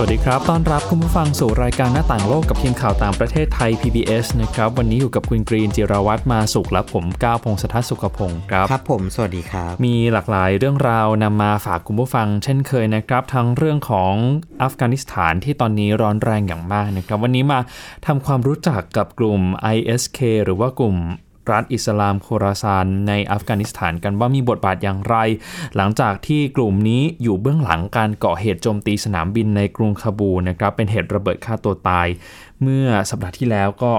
สวัสดีครับ ต้อนรับคุณผู้ฟังสู่รายการหน้าต่างโลกกับทีมข่าวต่างประเทศไทย PBS นะครับ วันนี้อยู่กับคุณกรีนจิราวัตรมาสุขและผมก้าวพงศธรสุขพงศ์ครับ ครับผม สวัสดีครับ มีหลากหลายเรื่องราวนำมาฝากคุณผู้ฟัง เช่นเคยนะครับ ทั้งเรื่องของอัฟกานิสถานที่ตอนนี้ร้อนแรงอย่างมากนะครับ วันนี้มาทำความรู้จักกับกลุ่ม ISK หรือว่ากลุ่ม รัฐอิสลามโคราซานในอัฟกานิสถานกันว่ามีบทบาทอย่างไร หลังจากที่กลุ่มนี้อยู่เบื้องหลังการก่อเหตุโจมตีสนามบินในกรุงคาบูลนะครับเป็นเหตุระเบิดฆ่าตัวตาย เมื่อสัปดาห์ที่แล้วก็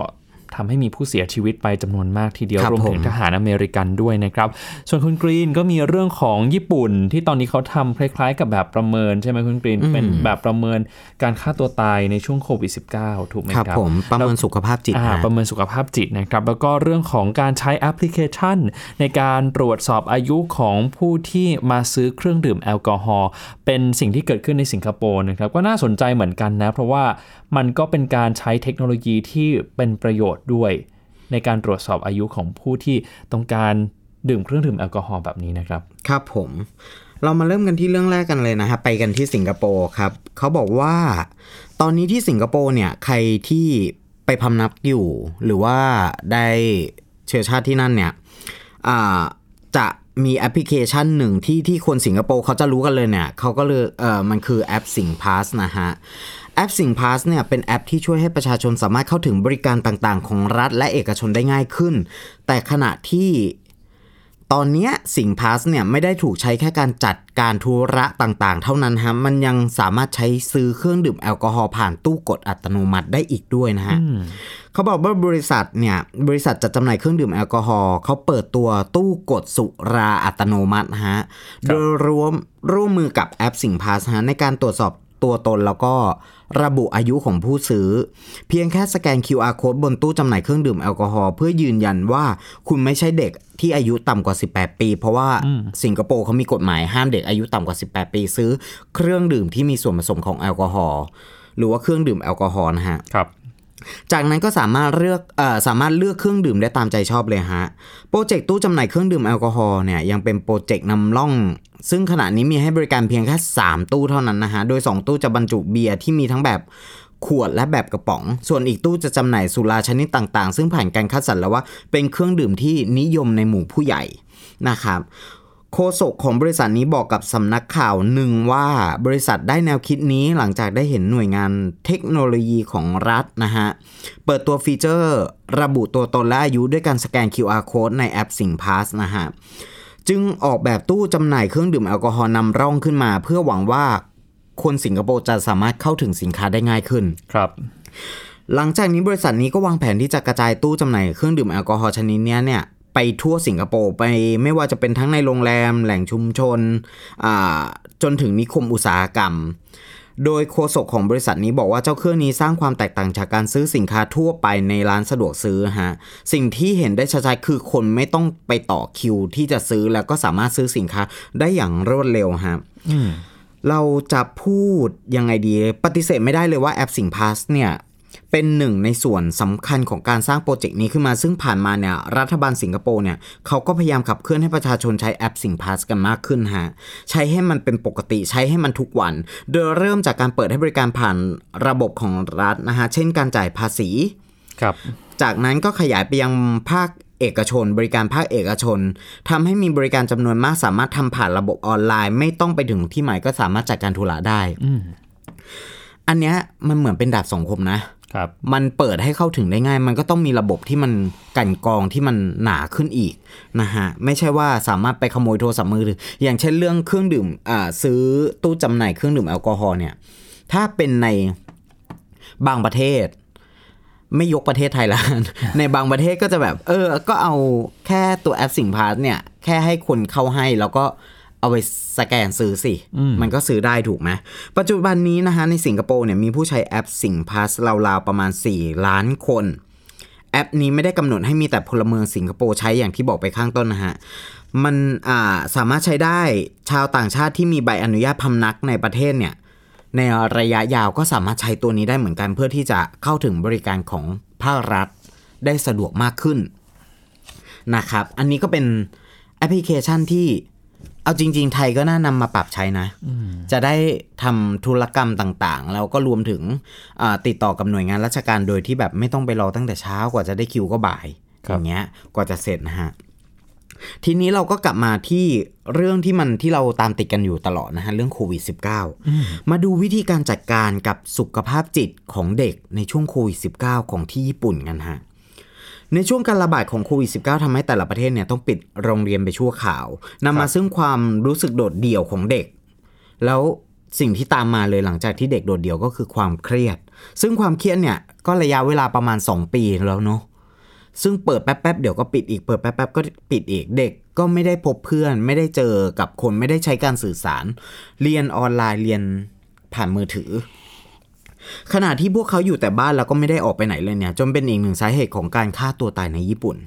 ทำให้มีผู้เสียชีวิตไปจำนวนมากทีเดียวครับรวมถึงผมทหารอเมริกันด้วยนะครับ ส่วนคุณกรีนก็มีเรื่องของญี่ปุ่นที่ตอนนี้เขาทำคล้ายๆ กับแบบประเมินใช่ไหมคุณกรีนเป็นแบบประเมินการฆ่าตัวตายในช่วงโควิด -19 ถูกไหมคครัรับบผมประเมินสุขภาพจิตอ่าฮะประเมินสุขภาพจิตนะครับ แล้วก็เรื่องของการใช้แอปพลิเคชัน ในการตรวจสอบอายุของผู้ที่มาซื้อเครื่องดื่มแอลกอฮอล์เป็นสิ่งที่เกิดขึ้นในสิงคโปร์นะครับก็น่าสนใจเหมือนกันนะ เพราะว่ามันก็เป็นการใช้เทคโนโลยีที่เป็นประโยชน์ด้วย ในการตรวจสอบอายุของผู้ที่ต้องการดื่มเครื่องดื่มแอลกอฮอล์แบบนี้นะครับ ครับผม เรามาเริ่มกันที่เรื่องแรกกันเลยนะฮะไปกันที่สิงคโปร์ครับเขาบอกว่า ตอนนี้ที่สิงคโปร์เนี่ยใครที่ไปพำนักอยู่ หรือว่าได้เชื้อชาติที่นั่นเนี่ยจะมีแอปพลิเคชันหนึ่งที่ที่คนสิงคโปร์เขาจะรู้กันเลยเนี่ยเขาก็เลยเออมันคือแอปสิงพาสนะฮะ แอปสิงพาสเนี่ยเป็นแอปที่ช่วยให้ประชาชนสามารถเข้าถึงบริการต่างๆ ของรัฐและเอกชนได้ง่ายขึ้น แต่ขณะที่ตอนเนี้ยสิงพาสเนี่ยไม่ได้ถูกใช้แค่การจัดการธุระต่างๆ เท่านั้นฮะมันยังสามารถใช้ซื้อเครื่องดื่มแอลกอฮอล์ผ่านตู้กดอัตโนมัติได้อีกด้วยนะฮะเขาบอกว่าบริษัทเนี่ยบริษัทจัดจำหน่ายเครื่องดื่มแอลกอฮอล์เขาเปิดตัวตู้กดสุราอัตโนมัติฮะโดยรวมร่วมมือกับแอปสิงพาสฮะในการตรวจสอบ ตัวตนแล้วก็ระบุอายุของผู้ซื้อ เพียงแค่สแกน QR code บนตู้จำหน่ายเครื่องดื่มแอลกอฮอล์เพื่อยืนยันว่าคุณไม่ใช่เด็กที่อายุต่ำกว่า 18 ปี เพราะว่าสิงคโปร์เขามีกฎหมายห้ามเด็กอายุต่ำกว่า 18 ปีซื้อ เครื่องดื่มที่มีส่วนผสมของแอลกอฮอล์หรือว่าเครื่องดื่มแอลกอฮอล์นะฮะครับ จากนั้นก็สามารถเลือก สามารถเลือกเครื่องดื่มได้ตามใจชอบเลยฮะ โปรเจกต์ตู้จำหน่ายเครื่องดื่มแอลกอฮอล์เนี่ยยังเป็นโปรเจกต์นำร่อง ซึ่งขณะนี้มีให้บริการเพียงแค่ 3 ตู้เท่านั้นนะฮะ โดย 2 ตู้จะบรรจุเบียร์ที่มีทั้งแบบขวดและแบบกระป๋อง ส่วนอีกตู้จะจำหน่ายสุราชนิดต่างๆ ซึ่งผ่านการคัดสรรแล้วว่าเป็นเครื่องดื่มที่นิยมในหมู่ผู้ใหญ่นะครับ โฆษกของบริษัทนี้บอกกับสำนักข่าวหนึ่งว่าบริษัทได้แนวคิดนี้หลังจากได้เห็นหน่วยงานเทคโนโลยีของรัฐนะฮะ เปิดตัวฟีเจอร์ ระบุตัวตนและอายุด้วยการสแกน QR code ในแอปสิงพาสนะฮะ จึงออกแบบตู้จำหน่ายเครื่องดื่มแอลกอฮอล์นำร่องขึ้นมา เพื่อหวังว่าคนสิงคโปร์จะสามารถเข้าถึงสินค้าได้ง่ายขึ้นครับหลังจากนี้บริษัทนี้ก็วางแผนที่จะกระจายตู้จำหน่ายเครื่องดื่มแอลกอฮอล์ชนิดเนี้ยเนี่ย ไปทั่วสิงคโปร์ไปไม่ว่าจะเป็นทั้งในโรงแรม แหล่งชุมชนอ่าจนถึงนิคมอุตสาหกรรม โดยโฆษกของบริษัทนี้บอกว่าเจ้าเครื่องนี้สร้างความแตกต่างจากการซื้อสินค้าทั่วไปในร้านสะดวกซื้อฮะสิ่งที่เห็นได้ชัดๆคือคนไม่ต้องไปต่อคิวที่จะซื้อแล้วก็สามารถซื้อสินค้าได้อย่างรวดเร็วฮะเราจะพูดยังไงดี ปฏิเสธไม่ได้เลยว่าแอปสิงพาสเนี่ย เป็นหนึ่งในส่วนสำคัญของการสร้างโปรเจกต์นี้ขึ้นมาซึ่งผ่านมาเนี่ยรัฐบาลสิงคโปร์เนี่ยเขาก็พยายามขับเคลื่อนให้ประชาชนใช้แอปสิงพาสกันมากขึ้นฮะใช้ให้มันเป็นปกติใช้ให้มันทุกวัน โดยเริ่มจากการเปิดให้บริการผ่านระบบของรัฐนะฮะเช่นการจ่ายภาษีครับ จากนั้นก็ขยายไปยังภาคเอกชน บริการภาคเอกชนทำให้มีบริการจำนวนมากสามารถทำผ่านระบบออนไลน์ ไม่ต้องไปถึงที่หมายก็สามารถจัดการธุระได้อันเนี้ยมันเหมือนเป็นดาบสองคมนะครับ มันเปิดให้เข้าถึงได้ง่าย มันก็ต้องมีระบบที่มันกลันกรองที่มันหนาขึ้นอีกนะฮะไม่ใช่ว่าสามารถไปขโมยโทรศัพท์มือถืออย่างเช่นเรื่องเครื่องดื่มอ่าซื้อตู้จำหน่ายเครื่องดื่มแอลกอฮอล์เนี่ยถ้าเป็นในบางประเทศ ไม่ยกประเทศไทยละกันในบางประเทศก็จะแบบ เออ ก็เอาแค่ตัวแอปสิงพาสเนี่ย แค่ให้คนเข้าให้แล้วก็ เอาไปสแกนซื้อสิ มันก็ซื้อได้ถูกไหม ปัจจุบันนี้นะฮะในสิงคโปร์เนี่ยมีผู้ใช้แอปสิงพาสราวๆประมาณ 4 ล้านคน แอปนี้ไม่ได้กำหนดให้มีแต่พลเมืองสิงคโปร์ใช้อย่างที่บอกไปข้างต้นนะฮะ มันอ่าสามารถใช้ได้ชาวต่างชาติที่มีใบอนุญาตพำนักในประเทศเนี่ยในระยะยาวก็สามารถใช้ตัวนี้ได้เหมือนกันเพื่อที่จะเข้าถึงบริการของภาครัฐได้สะดวกมากขึ้นนะครับ อันนี้ก็เป็นแอปพลิเคชันที่ เอาจริง ๆ ไทยก็น่านำมาปรับใช้นะ จะได้ทำธุรกรรมต่างๆ แล้วก็รวมถึงอ่าติดต่อกับหน่วยงานราชการโดยที่แบบไม่ต้องไปรอตั้งแต่เช้ากว่าจะได้คิวก็บ่ายครับอย่างเงี้ยกว่าจะเสร็จนะฮะทีนี้เราก็กลับมาที่เรื่องที่มันที่เราตามติดกันอยู่ตลอดนะฮะเรื่องโควิด -19 มาดูวิธีการจัดการกับสุขภาพจิตของเด็กในช่วงโควิด -19 ของที่ญี่ปุ่นกันฮะ ในช่วงการระบาดของโควิด -19 ทำให้แต่ละประเทศเนี่ยต้องปิดโรงเรียนไปชั่วข่าวนำมาซึ่งความรู้สึกโดดเดี่ยวของเด็ก แล้วสิ่งที่ตามมาเลยหลังจากที่เด็กโดดเดี่ยวก็คือความเครียด ซึ่งความเครียดเนี่ยก็ระยะเวลาประมาณ 2 ปีแล้วเนาะซึ่งเปิดแป๊บๆเดี๋ยวก็ปิดอีกเปิดแป๊บๆก็ปิดอีกเด็กก็ไม่ได้พบเพื่อน ไม่ได้เจอกับคนไม่ได้ใช้การสื่อสาร เรียนออนไลน์เรียนผ่านมือถือ ขณะที่พวกเขาอยู่แต่บ้านแล้วก็ไม่ได้ออกไปไหนเลยเนี่ยจนเป็นอีกหนึ่งสาเหตุของการฆ่าตัวตายในญี่ปุ่น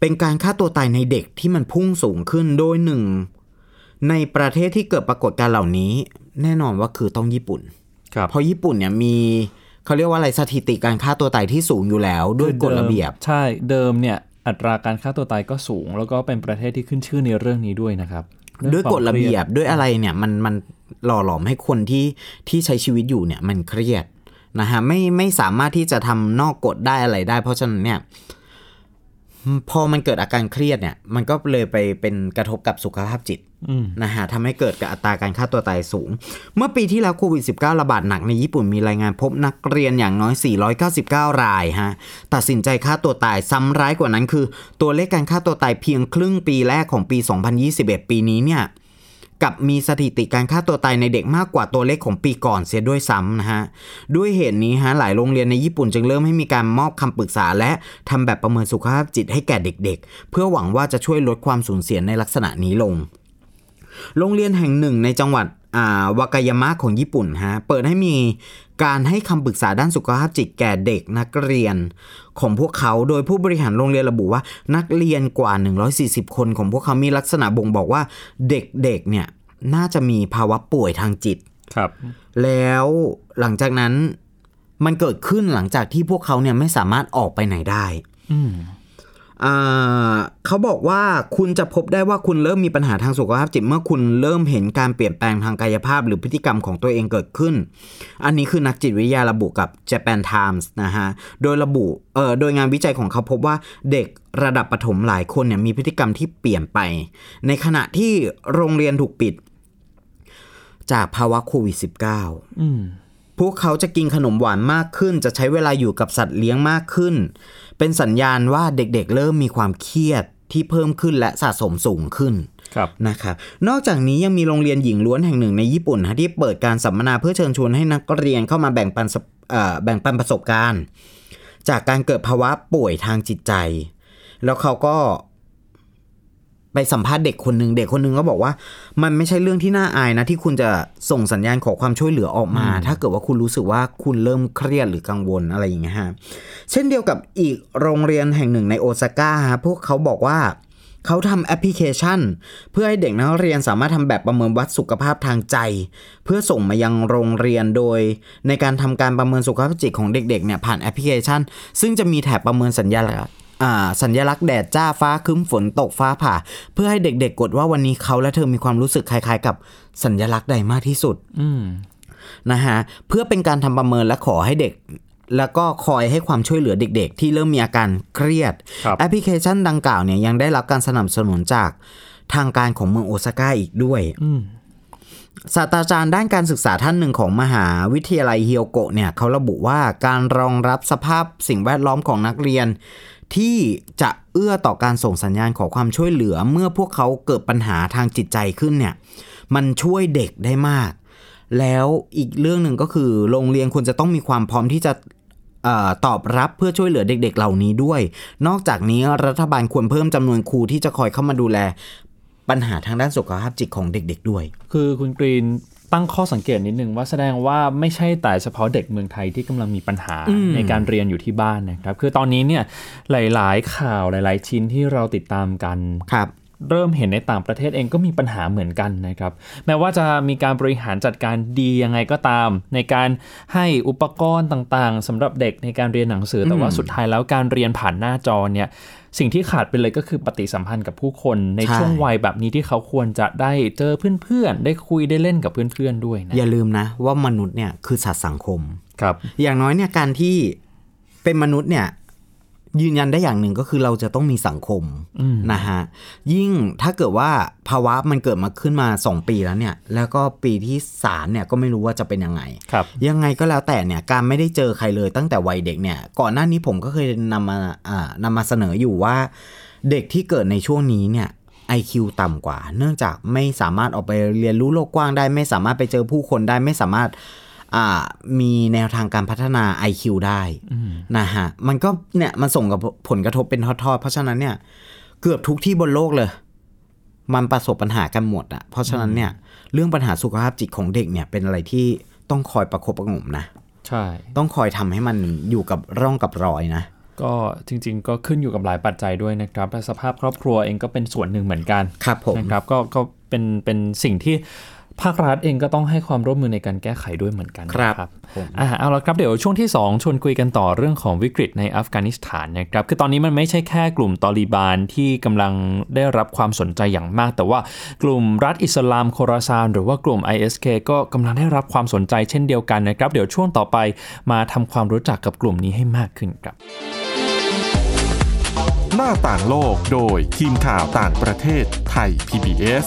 เป็นการฆ่าตัวตายในเด็กที่มันพุ่งสูงขึ้นโดยหนึ่ง ในประเทศที่เกิดปรากฏการณ์เหล่านี้ แน่นอนว่าคือต้องญี่ปุ่นครับเพราะญี่ปุ่นเนี่ยมีเขาเรียกว่าอะไรสถิติการฆ่าตัวตายที่สูงอยู่แล้ว ด้วยกฎระเบียบ ใช่เดิมเนี่ยอัตราการฆ่าตัวตายก็สูง แล้วก็เป็นประเทศที่ขึ้นชื่อในเรื่องนี้ด้วยนะครับเรื่อง ด้วยกฎระเบียบความคด้วยอะไรเนี่ย มันมันหล่อหลอมให้คนที่ที่ใช้ชีวิตอยู่เนี่ย มันเครียดนะฮะไม่ไม่สามารถที่จะทำนอกกฎได้อะไรได้ เพราะฉะนั้นเนี่ย พอมันเกิดอาการเครียดเนี่ย มันก็เลยไปเป็นกระทบกับสุขภาพจิตอืม นะฮะทำให้เกิดกับอัตราการฆ่าตัวตายสูง เมื่อปีที่แล้วโควิด -19 ระบาดหนักในญี่ปุ่นมีรายงานพบนักเรียนอย่างน้อย 499 รายฮะตัดสินใจฆ่าตัวตายซ้ำร้ายกว่านั้นคือ ตัวเลขการฆ่าตัวตายเพียงครึ่งปีแรกของปี 2021 ปีนี้เนี่ยกับมีสถิติการฆ่าตัวตายในเด็กมากกว่าตัวเลขของปีก่อนเสียด้วยซ้ำนะฮะ ด้วยเหตุนี้ฮะหลายโรงเรียนในญี่ปุ่นจึงเริ่มให้มีการมอบคำปรึกษาและทำแบบประเมินสุขภาพจิตให้แก่เด็กๆ เพื่อหวังว่าจะช่วยลดความสูญเสียในลักษณะนี้ลง โรงเรียนแห่งหนึ่งในจังหวัดอ่าวากายามะของญี่ปุ่นฮะเปิดให้มีการให้คำปรึกษาด้านสุขภาพจิตแก่เด็กนักเรียนของพวกเขาโดยผู้บริหารโรงเรียนระบุว่า นักเรียนกว่า 140 คนของพวกเขามีลักษณะบ่งบอกว่าเด็กๆเนี่ยน่าจะมีภาวะป่วยทางจิตครับ แล้วหลังจากนั้นมันเกิดขึ้นหลังจากที่พวกเขาเนี่ยไม่สามารถออกไปไหนได้อืมอ่า เขาบอกว่าคุณจะพบได้ว่าคุณเริ่มมีปัญหาทางสุขภาพจิตเมื่อคุณเริ่มเห็นการเปลี่ยนแปลงทางกายภาพหรือพฤติกรรมของตัวเองเกิดขึ้น อันนี้คือนักจิตวิทยาระบุกับ Japan Times นะฮะ โดยระบุเอ่อโดยงานวิจัยของเขาพบว่าเด็กระดับประถมหลายคนเนี่ยมีพฤติกรรมที่เปลี่ยนไป ในขณะที่โรงเรียนถูกปิด จากภาวะโควิด -19 อืม พวกเขาจะกินขนมหวานมากขึ้น จะใช้เวลาอยู่กับสัตว์เลี้ยงมากขึ้น เป็นสัญญาณว่าเด็กๆ เริ่มมีความเครียดที่เพิ่มขึ้นและสะสมสูงขึ้นครับนะครับ นอกจากนี้ยังมีโรงเรียนหญิงล้วนแห่งหนึ่งในญี่ปุ่นนะที่เปิดการสัมมนาเพื่อเชิญชวนให้นักเรียนเข้ามาแบ่งปันสะเอ่อแบ่งปันประสบการณ์ จากการเกิดภาวะป่วยทางจิตใจ แล้วเขาก็ ไปสัมภาษณ์เด็กคนหนึ่งเด็กคนหนึ่งก็บอกว่า มันไม่ใช่เรื่องที่น่าอายนะ ที่คุณจะส่งสัญญาณขอความช่วยเหลือออกมา ถ้าเกิดว่าคุณรู้สึกว่าคุณเริ่มเครียดหรือกังวลอะไรอย่างเงี้ยฮะเช่นเดียวกับอีกโรงเรียนแห่งหนึ่งในโอซาก้าฮะพวกเขาบอกว่าเขาทำแอปพลิเคชัน เพื่อให้เด็กนักเรียนสามารถทำแบบประเมินวัดสุขภาพทางใจ เพื่อส่งมายังโรงเรียนโดย ในการทำการประเมินสุขภาพจิตของเด็กๆเนี่ยผ่านแอปพลิเคชัน ซึ่งจะมีแถบประเมินสัญญาลักษณ์อ่า สัญลักษณ์แดดจ้าฟ้าครึ้มฝนตกฟ้าผ่า เพื่อให้เด็กๆกดว่าวันนี้เขาและเธอมีความรู้สึกคล้ายๆ กับสัญลักษณ์ใดมากที่สุดอืมนะฮะเพื่อเป็นการทำประเมินและขอให้เด็ก แล้วก็คอยให้ความช่วยเหลือเด็ก ๆ ที่เริ่มมีอาการเครียดครับแอปพลิเคชันดังกล่าวเนี่ยยังได้รับการสนับสนุนจากทางการของเมืองโอซาก้าอีกด้วยอืมศาสตราจารย์ด้านการศึกษาท่านหนึ่งของมหาวิทยาลัยเฮียวโกะเนี่ยเขาระบุว่าการรองรับสภาพสิ่งแวดล้อมของนักเรียน ที่จะเอื้อต่อการส่งสัญญาณขอความช่วยเหลือเมื่อพวกเขาเกิดปัญหาทางจิตใจขึ้นเนี่ยมันช่วยเด็กได้มาก แล้วอีกเรื่องหนึ่งก็คือโรงเรียนควรจะต้องมีความพร้อมที่จะตอบรับเพื่อช่วยเหลือเด็ก ๆ เหล่านี้ด้วย นอกจากนี้รัฐบาลควรเพิ่มจำนวนครูที่จะคอยเข้ามาดูแลปัญหาทางด้านสุขภาพจิตของเด็ก ๆ ด้วย คือคุณกรีน ตั้งข้อสังเกตนิดนึงว่าแสดงว่าไม่ใช่แต่เฉพาะเด็กเมืองไทยที่กำลังมีปัญหาอืมในการเรียนอยู่ที่บ้านนะครับ คือตอนนี้เนี่ยหลาย ๆ ข่าวหลาย ๆ ชิ้นที่เราติดตามกันครับเริ่มเห็นในต่างประเทศเองก็มีปัญหาเหมือนกันนะครับ แม้ว่าจะมีการบริหารจัดการดียังไงก็ตาม ในการให้อุปกรณ์ต่างๆสำหรับเด็กในการเรียนหนังสือ แต่ว่าสุดท้ายแล้วการเรียนผ่านหน้าจอเนี่ย สิ่งที่ขาดไปเลยก็คือปฏิสัมพันธ์กับผู้คนในใช่ช่วงวัยแบบนี้ที่เขาควรจะได้เจอเพื่อนๆ ได้คุยได้เล่นกับเพื่อนๆด้วยนะอย่าลืมนะว่ามนุษย์เนี่ยคือสัตว์สังคมครับ อย่างน้อยเนี่ยการที่เป็นมนุษย์เนี่ย ยืนยันได้อย่างหนึ่งก็คือเราจะต้องมีสังคมนะฮะยิ่งถ้าเกิดว่าภาวะมันเกิดมาขึ้นมา 2 ปีแล้วเนี่ย แล้วก็ปีที่สามเนี่ยก็ไม่รู้ว่าจะเป็นยังไงครับยังไงก็แล้วแต่เนี่ยการไม่ได้เจอใครเลยตั้งแต่วัยเด็กเนี่ย ก่อนหน้านี้ผมก็เคยนำมาอ่านำมาเสนออยู่ว่า เด็กที่เกิดในช่วงนี้เนี่ย IQ ต่ำกว่า เนื่องจากไม่สามารถออกไปเรียนรู้โลกกว้างได้ ไม่สามารถไปเจอผู้คนได้ไม่สามารถอ่า มีแนวทางการพัฒนา IQ ได้นะฮะมันก็เนี่ยมันส่งกับผลกระทบเป็นทอดๆ เพราะฉะนั้นเนี่ยเกือบทุกที่บนโลกเลย มันประสบปัญหากันหมดอะเพราะฉะนั้นเนี่ยเรื่องปัญหาสุขภาพจิตของเด็กเนี่ยเป็นอะไรที่ต้องคอยประคบประหงมนะใช่ ต้องคอยทำให้มันอยู่กับร่องกับรอยนะก็จริง ๆ ก็ขึ้นอยู่กับหลายปัจจัยด้วยนะครับและสภาพครอบครัวเองก็เป็นส่วนหนึ่งเหมือนกันครับผมนะครับก็ก็เป็นเป็นสิ่งที่ ภาครัฐเองก็ต้องให้ความร่วมมือในการแก้ไขด้วยเหมือนกันครับนะผมอ่าเอาละครับเดี๋ยวช่วงที่ 2 ชวนคุยกันต่อเรื่องของวิกฤตในอัฟกานิสถานนะครับคือตอนนี้มันไม่ใช่แค่กลุ่มตอริบานที่กำลังได้รับความสนใจอย่างมาก แต่ว่ากลุ่มรัฐอิสลามโคราซาน หรือว่ากลุ่ม ISK ก็กำลังได้รับความสนใจเช่นเดียวกันนะครับเดี๋ยวช่วงต่อไปมาทำความรู้จักกับกลุ่มนี้ให้มากขึ้นครับหน้าต่างโลกโดยทีมข่าวต่างประเทศไทย PBS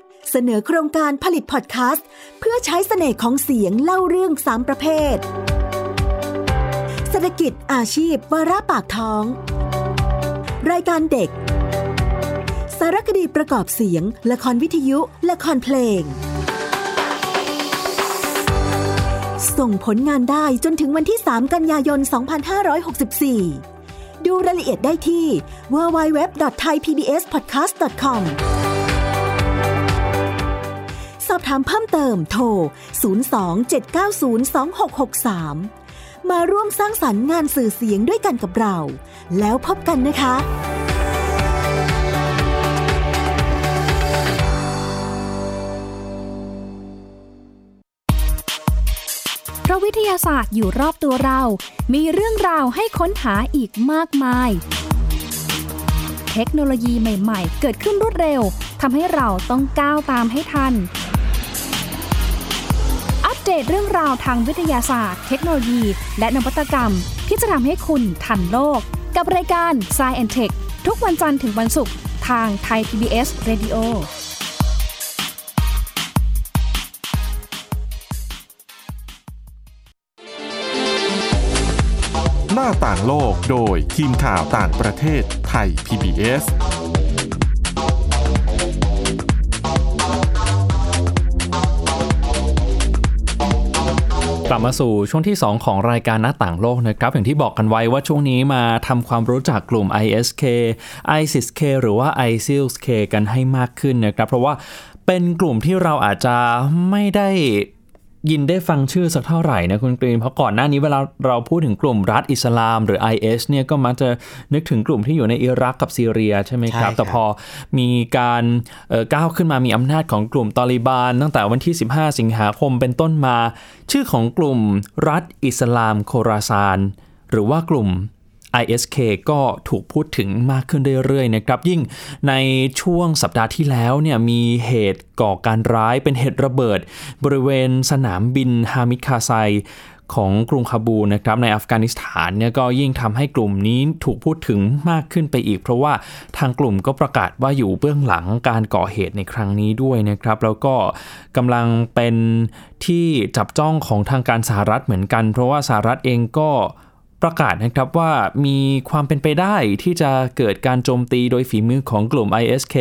เสนอโครงการผลิตพอดแคสต์ เพื่อใช้เสน่ห์ของเสียงเล่าเรื่องสามประเภท เศรษฐกิจอาชีพวาระปากท้อง รายการเด็ก สารคดีประกอบเสียง ละครวิทยุ ละครเพลง ส่งผลงานได้จนถึงวันที่ 3 กันยายน 2564 ดูรายละเอียดได้ที่ www.thaipbspodcast.com สอบถามเพิ่มเติมโทร 02-790-2663 มาร่วมสร้างสรรค์งานสื่อเสียงด้วยกันกับเรา แล้วพบกันนะคะ เพราะวิทยาศาสตร์อยู่รอบตัวเรา มีเรื่องราวให้ค้นหาอีกมากมาย เทคโนโลยีใหม่ ๆ เกิดขึ้นรวดเร็วทำให้เราต้องก้าวตามให้ทัน เดตเรื่องราวทางวิทยาศาสตร์ เทคโนโลยี และนวัตกรรม ที่จะทำให้คุณทันโลก กับรายการ s c i e n t e c h ทุกวันจันทร์ถึงวันศุกร์ทางไทย PBS Radio หน้าต่างโลกโดยทีมข่าวต่างประเทศไทย PBS กลับมาสู่ช่วงที่ 2 ของรายการหน้าต่างโลกนะครับ อย่างที่บอกกันไว้ว่าช่วงนี้มาทำความรู้จักกลุ่ม ISK ISIS-K หรือว่า ISIL-K กันให้มากขึ้นนะครับ เพราะว่าเป็นกลุ่มที่เราอาจจะไม่ได้ ยินได้ฟังชื่อสักเท่าไหร่นะคุณกรีน เพราะก่อนหน้านี้เวลาเราพูดถึงกลุ่มรัฐอิสลาม หรือ IS เนี่ยก็มักจะนึกถึงกลุ่มที่อยู่ในอิรักกับซีเรียใช่ไหมครับใช่ครับแต่พอมีการเอ่อก้าวขึ้นมามีอำนาจของกลุ่มตอลิบาน ตั้งแต่วันที่ 15 สิงหาคมเป็นต้นมา ชื่อของกลุ่มรัฐอิสลามโคราซาน หรือว่ากลุ่ม ISK ก็ถูกพูดถึงมากขึ้นเรื่อยๆนะครับ ยิ่งในช่วงสัปดาห์ที่แล้วเนี่ยมีเหตุก่อการร้ายเป็นเหตุระเบิด บริเวณสนามบินฮามิดคาไซของกรุงคาบูลนะครับในอัฟกานิสถานเนี่ยก็ยิ่งทำให้กลุ่มนี้ถูกพูดถึงมากขึ้นไปอีก เพราะว่าทางกลุ่มก็ประกาศว่าอยู่เบื้องหลังการก่อเหตุในครั้งนี้ด้วยนะครับ แล้วก็กำลังเป็นที่จับจ้องของทางการสหรัฐเหมือนกัน เพราะว่าสหรัฐเองก็ ประกาศนะครับว่ามีความเป็นไปได้ที่จะเกิดการโจมตีโดยฝีมือของกลุ่ม ISK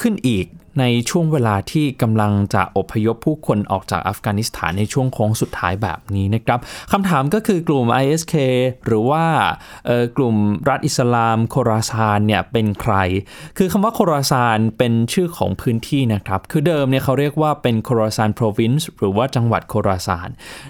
ขึ้นอีก ในช่วงเวลาที่กำลังจะอพยพผู้คนออกจากอัฟกานิสถานในช่วงโค้งสุดท้ายแบบนี้นะครับคำถามก็คือกลุ่ม ISK หรือว่ากลุ่มรัฐอิสลามโคราซานเนี่ยเป็นใคร คือคำว่าโคราซานเป็นชื่อของพื้นที่นะครับ คือเดิมเนี่ยเขาเรียกว่าเป็นโคราซาน province หรือว่าจังหวัดโคราซาน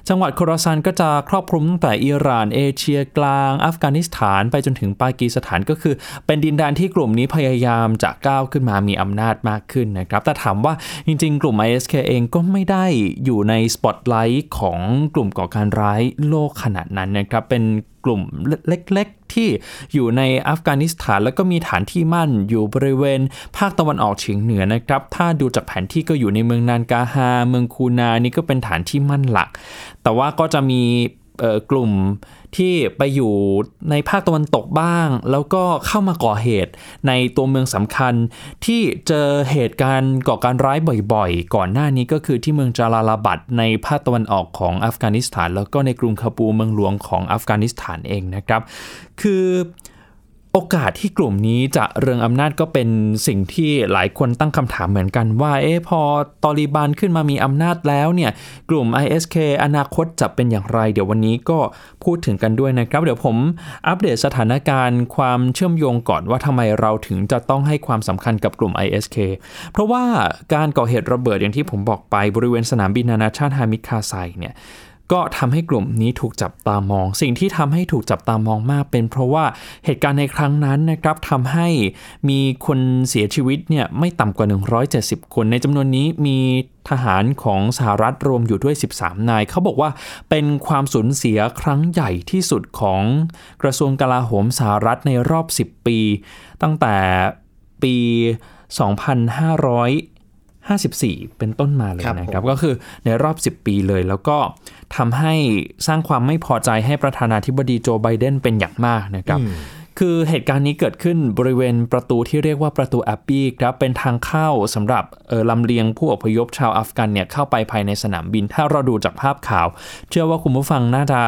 จังหวัดโคราซานก็จะครอบคลุมตั้งแต่อิหร่านเอเชียกลาง อัฟกานิสถานไปจนถึงปากีสถานก็คือ เป็นดินแดนที่กลุ่มนี้พยายามจะก้าวขึ้นมามีอำนาจมากขึ้นนะครับ แต่ถามว่าจริงๆ กลุ่ม ISK เองก็ไม่ได้อยู่ในสปอตไลท์ของกลุ่มก่อการร้ายโลกขนาดนั้นนะครับ เป็นกลุ่มเล็กๆ ที่อยู่ในอัฟกานิสถาน แล้วก็มีฐานที่มั่นอยู่บริเวณ ภาคตะวันออกเฉียงเหนือนะครับ ถ้าดูจากแผนที่ก็อยู่ในเมืองนานกาฮา เมืองคูนานี่ก็เป็นฐานที่มั่นหลัก แต่ว่าก็จะมี กลุ่มที่ไปอยู่ในภาคตะวันตกบ้าง แล้วก็เข้ามาก่อเหตุในตัวเมืองสำคัญ ที่เจอเหตุการณ์ก่อการร้ายบ่อยๆ ก่อนหน้านี้ก็คือที่เมืองจาลาลาบัดในภาคตะวันออกของอัฟกานิสถาน แล้วก็ในกรุงคาบูเมืองหลวงของอัฟกานิสถานเองนะครับ คือ โอกาสที่กลุ่มนี้จะเรืองอำนาจก็เป็นสิ่งที่หลายคนตั้งคำถามเหมือนกันว่า เอ๊ะพอตอริบานขึ้นมามีอำนาจแล้วเนี่ย กลุ่ม ISK อนาคตจะเป็นอย่างไร เดี๋ยววันนี้ก็พูดถึงกันด้วยนะครับ เดี๋ยวผมอัปเดตสถานการณ์ความเชื่อมโยงก่อนว่าทำไมเราถึงจะต้องให้ความสำคัญกับกลุ่ม ISK เพราะว่าการก่อเหตุระเบิดอย่างที่ผมบอกไปบริเวณสนามบินนานาชาติฮามิดคาไซเนี่ย ก็ทำให้กลุ่มนี้ถูกจับตามอง สิ่งที่ทำให้ถูกจับตามองมาก เป็นเพราะว่าเหตุการณ์ในครั้งนั้นนะครับทำให้มีคนเสียชีวิตเนี่ยไม่ต่ำกว่า 170 คน ในจำนวนนี้มีทหารของสหรัฐรวมอยู่ด้วย 13 นาย เขาบอกว่าเป็นความสูญเสียครั้งใหญ่ที่สุดของกระทรวงกลาโหมสหรัฐในรอบ 10 ปี ตั้งแต่ปี 2500 54 เป็นต้นมาเลยครับนะครับผมก็คือในรอบ 10 ปีเลย แล้วก็ทำให้สร้างความไม่พอใจให้ประธานาธิบดีโจไบเดนเป็นอย่างมากนะครับคือเหตุการณ์นี้เกิดขึ้นบริเวณประตูที่เรียกว่าประตูแอบบีครับเป็นทางเข้าสำหรับเอ่อลำเลียงผู้อพยพชาวอัฟกันเนี่ยเข้าไปภายในสนามบิน ถ้าเราดูจากภาพข่าว เชื่อว่าคุณผู้ฟังน่าจะ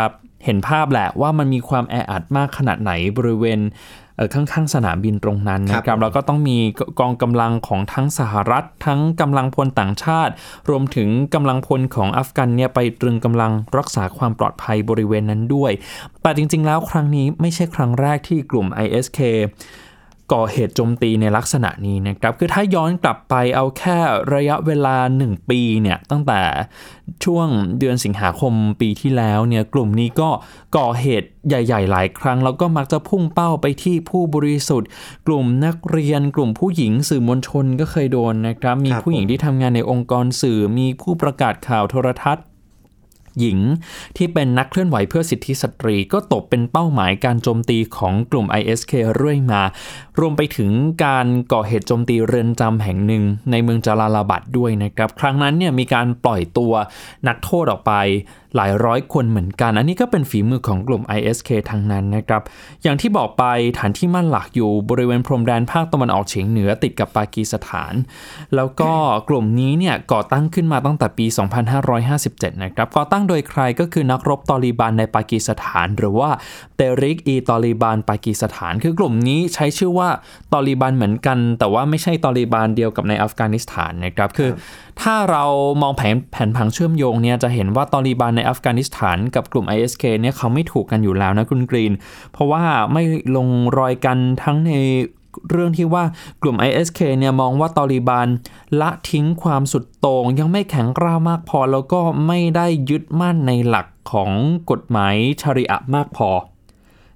เห็นภาพแหละว่ามันมีความแออัดมากขนาดไหนบริเวณเอ่อ ข้างๆสนามบินตรงนั้นนะคครัรับบแล้วก็ต้องมีกองกำลังของทั้งสหรัฐ ทั้งกำลังพลต่างชาติ รวมถึงกำลังพลของอัฟกันเนี่ยไปตรึงกำลังรักษาความปลอดภัยบริเวณนั้นด้วย แต่จริง ๆ แล้วครั้งนี้ไม่ใช่ครั้งแรกที่กลุ่ม ISK ก่อเหตุโจมตีในลักษณะนี้นะครับคือถ้าย้อนกลับไปเอาแค่ระยะเวลา 1 ปีเนี่ยตั้งแต่ช่วงเดือนสิงหาคมปีที่แล้วเนี่ยกลุ่มนี้ก็ก่อเหตุใหญ่ ๆ หลายครั้ง แล้วก็มักจะพุ่งเป้าไปที่ผู้บริสุทธิ์ กลุ่มนักเรียน กลุ่มผู้หญิงสื่อมวลชนก็เคยโดนนะครับ มีผู้หญิงที่ทำงานในองค์กรสื่อมีผู้ประกาศข่าวโทรทัศน์ หญิง ที่เป็นนักเคลื่อนไหวเพื่อสิทธิสตรี ก็ตกเป็นเป้าหมายการโจมตีของกลุ่ม ISK เรื่อยมา รวมไปถึงการก่อเหตุโจมตีเรือนจำแห่งหนึ่งในเมืองจาลาลาบัดด้วยนะครับ ครั้งนั้นเนี่ยมีการปล่อยตัวนักโทษออกไปหลายร้อยคนเหมือนกัน อันนี้ก็เป็นฝีมือของกลุ่ม ISK ทั้งนั้นนะครับ อย่างที่บอกไปฐานที่มั่นหลักอยู่บริเวณพรมแดนภาคตะวันออกเฉียงเหนือติดกับปากีสถาน แล้วก็กลุ่มนี้เนี่ยก่อตั้งขึ้นมาตั้งแต่ปี 2557 นะครับ ก่อตั้งโดยใครก็คือนักรบตอริบันในปากีสถาน หรือว่าเตริกอีตอริบันปากีสถาน คือกลุ่มนี้ใช้ชื่อว่าตอริบันเหมือนกัน แต่ว่าไม่ใช่ตอริบันเดียวกับในอัฟกานิสถานนะครับ คือ ถ้าเรามองแผนแผนผังเชื่อมโยงเนี่ยจะเห็นว่าตอริบันในอัฟกานิสถานกับกลุ่ม ISK เนี่ยเขาไม่ถูกกันอยู่แล้วนะคุณกรีน เพราะว่าไม่ลงรอยกันทั้งในเรื่องที่ว่ากลุ่ม ISK เนี่ยมองว่าตอริบานละทิ้งความสุดโต่งยังไม่แข็งกร้าวมากพอ แล้วก็ไม่ได้ยึดมั่นในหลักของกฎหมายชริอะมากพอ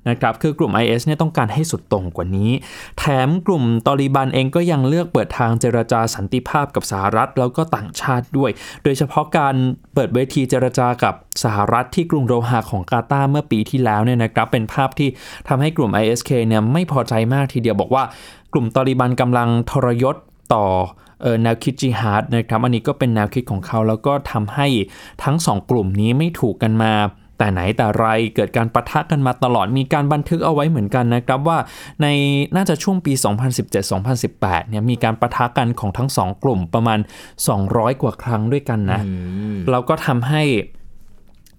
นะครับคือกลุ่ม IS เนี่ยต้องการให้สุดตรงกว่านี้ แถมกลุ่มตอริบันเองก็ยังเลือกเปิดทางเจรจาสันติภาพกับสหรัฐแล้วก็ต่างชาติด้วย โดยเฉพาะการเปิดเวทีเจรจากับสหรัฐที่กรุงโรฮาของกาตาร์เมื่อปีที่แล้วเนี่ยนะครับเป็นภาพที่ทำให้กลุ่ม ISK เนี่ยไม่พอใจมากทีเดียวบอกว่ากลุ่มตอริบันกำลังทรยศต่อแนวคิดจิฮาดนะครับอันนี้ก็เป็นแนวคิดของเขาแล้วก็ทำให้ทั้งสองกลุ่มนี้ไม่ถูกกันมา แต่ไหนแต่ไรเกิดการประทะกันมาตลอดมีการบันทึกเอาไว้เหมือนกันนะครับว่าในน่าจะช่วงปี 2017-2018เนี่ยมีการประทะกันของทั้งสองกลุ่มประมาณ 200 กว่าครั้งด้วยกันนะแล้วก็ทำให้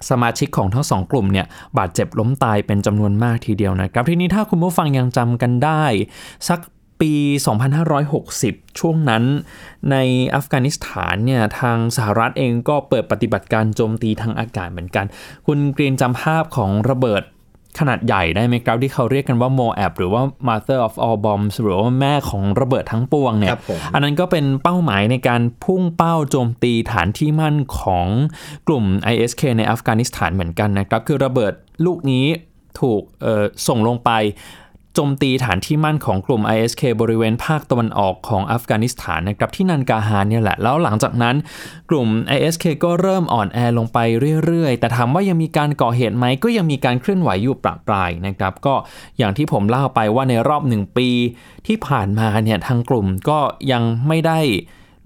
สมาชิกของทั้งสองกลุ่มเนี่ยบาดเจ็บล้มตายเป็นจำนวนมากทีเดียวนะครับ ทีนี้ถ้าคุณผู้ฟังยังจำกันได้ สัก ปี 2560 ช่วงนั้น ในอัฟกานิสถานเนี่ยทางสหรัฐเองก็เปิดปฏิบัติการโจมตีทางอากาศเหมือนกัน คุณกรีนจำภาพของระเบิดขนาดใหญ่ได้ไหมครับ ที่เขาเรียกกันว่าโมแอบหรือว่า Mother of all bombs หรือว่าแม่ของระเบิดทั้งปวงเนี่ยอันนั้นก็เป็นเป้าหมายในการพุ่งเป้าโจมตีฐานที่มั่นของกลุ่ม ISK ในอัฟกานิสถานเหมือนกันนะครับ คือระเบิดลูกนี้ถูกส่งลงไปโจมตีฐานที่มั่นของกลุ่ม ISK บริเวณภาคตะวันออกของอัฟกานิสถานนะครับที่นันกาฮานเนี่ยแหละ แล้วหลังจากนั้นกลุ่ม ISK ก็เริ่มอ่อนแอลงไปเรื่อยๆ แต่ถามว่ายังมีการก่อเหตุไหมก็ยังมีการเคลื่อนไหวอยู่ปราปรายนะครับ ก็อย่างที่ผมเล่าไปว่าในรอบหนึ่งปีที่ผ่านมาเนี่ยทางกลุ่มก็ยังไม่ได้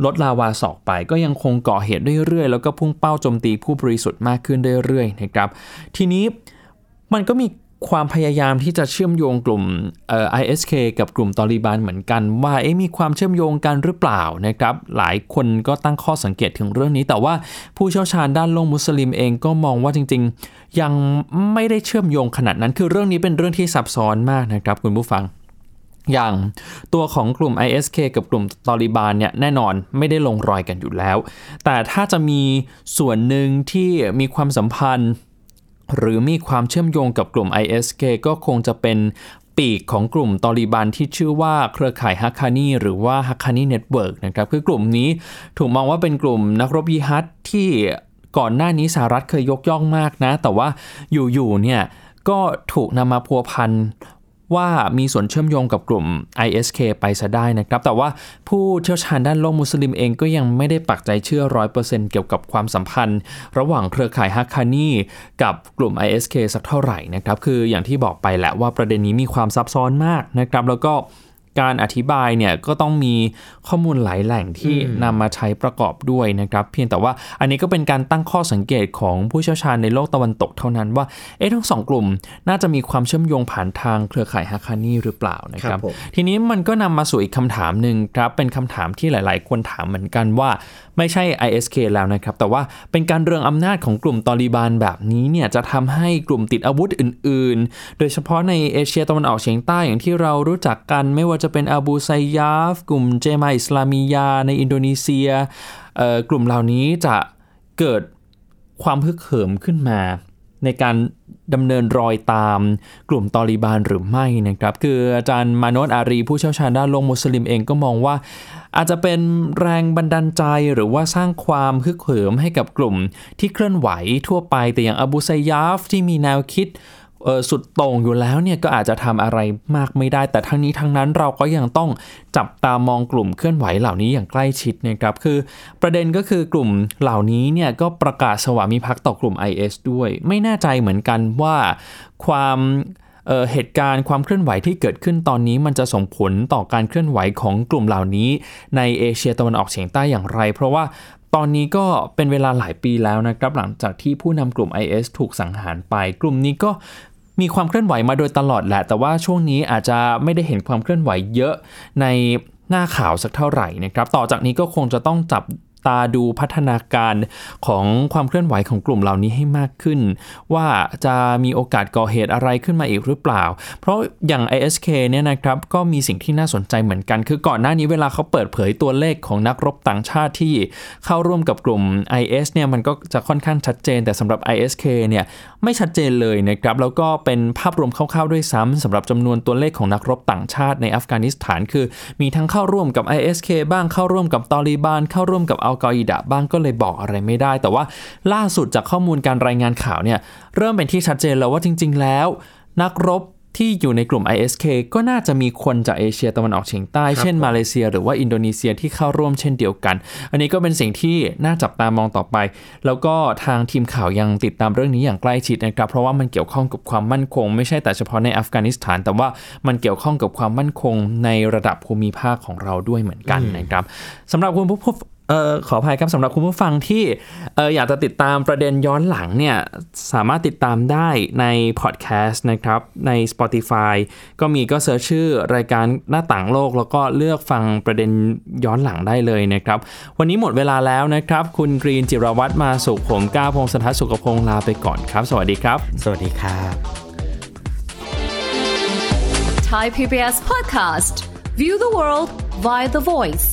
ลดลาวาสอกไปก็ยังคงก่อเหตุเรื่อยๆ แล้วก็พุ่งเป้าโจมตีผู้บริสุทธิ์มากขึ้นเรื่อยๆนะครับ ทีนี้มันก็มี ความพยายามที่จะเชื่อมโยงกลุ่มเอ่อ ISK กับกลุ่มตอริบานเหมือนกัน ว่าเอ๊มีความเชื่อมโยงกันหรือเปล่านะครับ หลายคนก็ตั้งข้อสังเกตถึงเรื่องนี้ แต่ว่าผู้เชี่ยวชาญด้านโลกมุสลิมเองก็มองว่าจริง ๆ ยังไม่ได้เชื่อมโยงขนาดนั้น คือเรื่องนี้เป็นเรื่องที่ซับซ้อนมากนะครับ คุณผู้ฟัง อย่างตัวของกลุ่ม ISK กับกลุ่มตอลิบานเนี่ยแน่นอนไม่ได้ลงรอยกันอยู่แล้ว แต่ถ้าจะมีส่วนหนึ่งที่มีความสัมพันธ์ หรือมีความเชื่อมโยงกับกลุ่ม ISK ก็คงจะเป็นปีกของกลุ่มตอลิบันที่ชื่อว่าเครือข่ายฮักคานีหรือว่าฮักคานี network นะครับคือกลุ่มนี้ถูกมองว่าเป็นกลุ่มนักรบยิฮัดที่ก่อนหน้านี้สหรัฐเคยยกย่องมากนะ แต่ว่าอยู่ๆเนี่ยก็ถูกนำมาพัวพัน ว่ามีส่วนเชื่อมโยงกับกลุ่ม ISK ไปซะได้นะครับ แต่ว่าผู้เชี่ยวชาญด้านโลกมุสลิมเองก็ยังไม่ได้ปักใจเชื่อ 100%เกี่ยวกับความสัมพันธ์ ระหว่างเครือข่ายฮักคานีกับกลุ่ม ISK สักเท่าไหร่นะครับ คืออย่างที่บอกไปแหละว่าประเด็นนี้มีความซับซ้อนมากนะครับ แล้วก็ การอธิบายเนี่ยก็ต้องมีข้อมูลหลายแหล่งที่นำมาใช้ประกอบด้วยนะครับ เพียงแต่ว่าอันนี้ก็เป็นการตั้งข้อสังเกตของผู้เชี่ยวชาญในโลกตะวันตกเท่านั้นว่าเอ๊ะทั้งสองกลุ่มน่าจะมีความเชื่อมโยงผ่านทางเครือข่ายฮักคานีหรือเปล่านะครับ ทีนี้มันก็นำมาสู่อีกคำถามหนึ่งครับเป็นคำถามที่หลาย ๆ คนถามเหมือนกันว่าไม่ใช่ ISK แล้วนะครับ แต่ว่าเป็นการเรืองอำนาจของกลุ่มตอริบานแบบนี้เนี่ยจะทำให้กลุ่มติดอาวุธอื่น ๆ โดยเฉพาะในเอเชียตะวันออกเฉียงใต้อย่างที่เรารู้จักกันไม่ว่าจะจะเป็นอาบูไซยาฟ กลุ่มเจมาห์อิสลามียาห์ ในอินโดนีเซีย กลุ่มเหล่านี้จะเกิดความฮึกเหิมขึ้นมา ในการดำเนินรอยตามกลุ่มตอลิบานหรือไม่นะครับ คืออาจารย์มาโนอารีผู้เชี่ยวชาญด้านโลกมุสลิมเองก็มองว่า อาจจะเป็นแรงบันดาลใจหรือว่าสร้างความฮึกเหิมให้กับกลุ่มที่เคลื่อนไหวทั่วไปแต่อย่างอบูไซยาฟที่มีแนวคิด สุดโต่งอยู่แล้วเนี่ยก็อาจจะทำอะไรมากไม่ได้ แต่ทั้งนี้ทั้งนั้นเราก็ยังต้องจับตามองกลุ่มเคลื่อนไหวเหล่านี้อย่างใกล้ชิดนะครับคือประเด็นก็คือกลุ่มเหล่านี้เนี่ยก็ประกาศสวามิภักดิ์ต่อกลุ่ม IS ด้วย ไม่แน่ใจเหมือนกันว่าความเเหตุการณ์ความเคลื่อนไหวที่เกิดขึ้นตอนนี้มันจะส่งผลต่อการเคลื่อนไหวของกลุ่มเหล่านี้ ในเอเชียตะวันออกเฉียงใต้อย่างไร เพราะว่าตอนนี้ก็เป็นเวลาหลายปีแล้วนะครับหลังจากที่ผู้นำกลุ่ม IS ถูกสังหารไป กลุ่มนี้ก็ มีความเคลื่อนไหวมาโดยตลอดแหละ แต่ว่าช่วงนี้อาจจะไม่ได้เห็นความเคลื่อนไหวเยอะในหน้าข่าวสักเท่าไหร่นะครับ ต่อจากนี้ก็คงจะต้องจับ ตาดูพัฒนาการของความเคลื่อนไหวของกลุ่มเหล่านี้ให้มากขึ้น ว่าจะมีโอกาสก่อเหตุอะไรขึ้นมาอีกหรือเปล่า เพราะอย่าง ISK เนี่ยนะครับก็มีสิ่งที่น่าสนใจเหมือนกัน คือก่อนหน้านี้เวลาเขาเปิดเผยตัวเลขของนักรบต่างชาติที่เข้าร่วมกับกลุ่ม IS เนี่ยมันก็จะค่อนข้างชัดเจน แต่สำหรับ ISK เนี่ยไม่ชัดเจนเลยนะครับแล้วก็เป็นภาพรวมคร่าวๆด้วยซ้ำสำหรับจำนวนตัวเลขของนักรบต่างชาติในอัฟกานิสถาน คือมีทั้งเข้าร่วมกับ ISK บ้างเข้าร่วมกับตอริบานเข้าร่วมกับอัลกออิดะบ้างก็เลยบอกอะไรไม่ได้ แต่ว่าล่าสุดจากข้อมูลการรายงานข่าวเนี่ยเริ่มเป็นที่ชัดเจนแล้วว่าจริง ๆ แล้ว นักรบที่อยู่ในกลุ่ม ISK ก็น่าจะมีคนจากเอเชียตะวันออกเฉียงใต้ เช่นมาเลเซีย หรือว่าอินโดนีเซียที่เข้าร่วมเช่นเดียวกัน อันนี้ก็เป็นสิ่งที่น่าจับตามองต่อไป แล้วก็ทางทีมข่าวยังติดตามเรื่องนี้อย่างใกล้ชิดนะครับ เพราะว่ามันเกี่ยวข้องกับความมั่นคง ไม่ใช่แต่เฉพาะในอัฟกานิสถาน แต่ว่ามันเกี่ยวข้องกับความมั่นคงในระดับภูมิภาคของเราด้วยเหมือนกันนะครับสำหรับคุณผู้ เออขออภัยครับสำหรับคุณผู้ฟังที่เอออยากจะติดตามประเด็นย้อนหลังเนี่ยสามารถติดตามได้ในพอดแคสต์นะครับใน Spotify ก็มีก็เสิร์ชชื่อรายการหน้าต่างโลก แล้วก็เลือกฟังประเด็นย้อนหลังได้เลยนะครับ วันนี้หมดเวลาแล้วนะครับ คุณกรีนจิรวัตรมาสุขผมก้าวพงศธรสุขพงศ์ลาไปก่อนครับ สวัสดีครับ สวัสดีครับ Thai PBS podcast. View the world via the voice.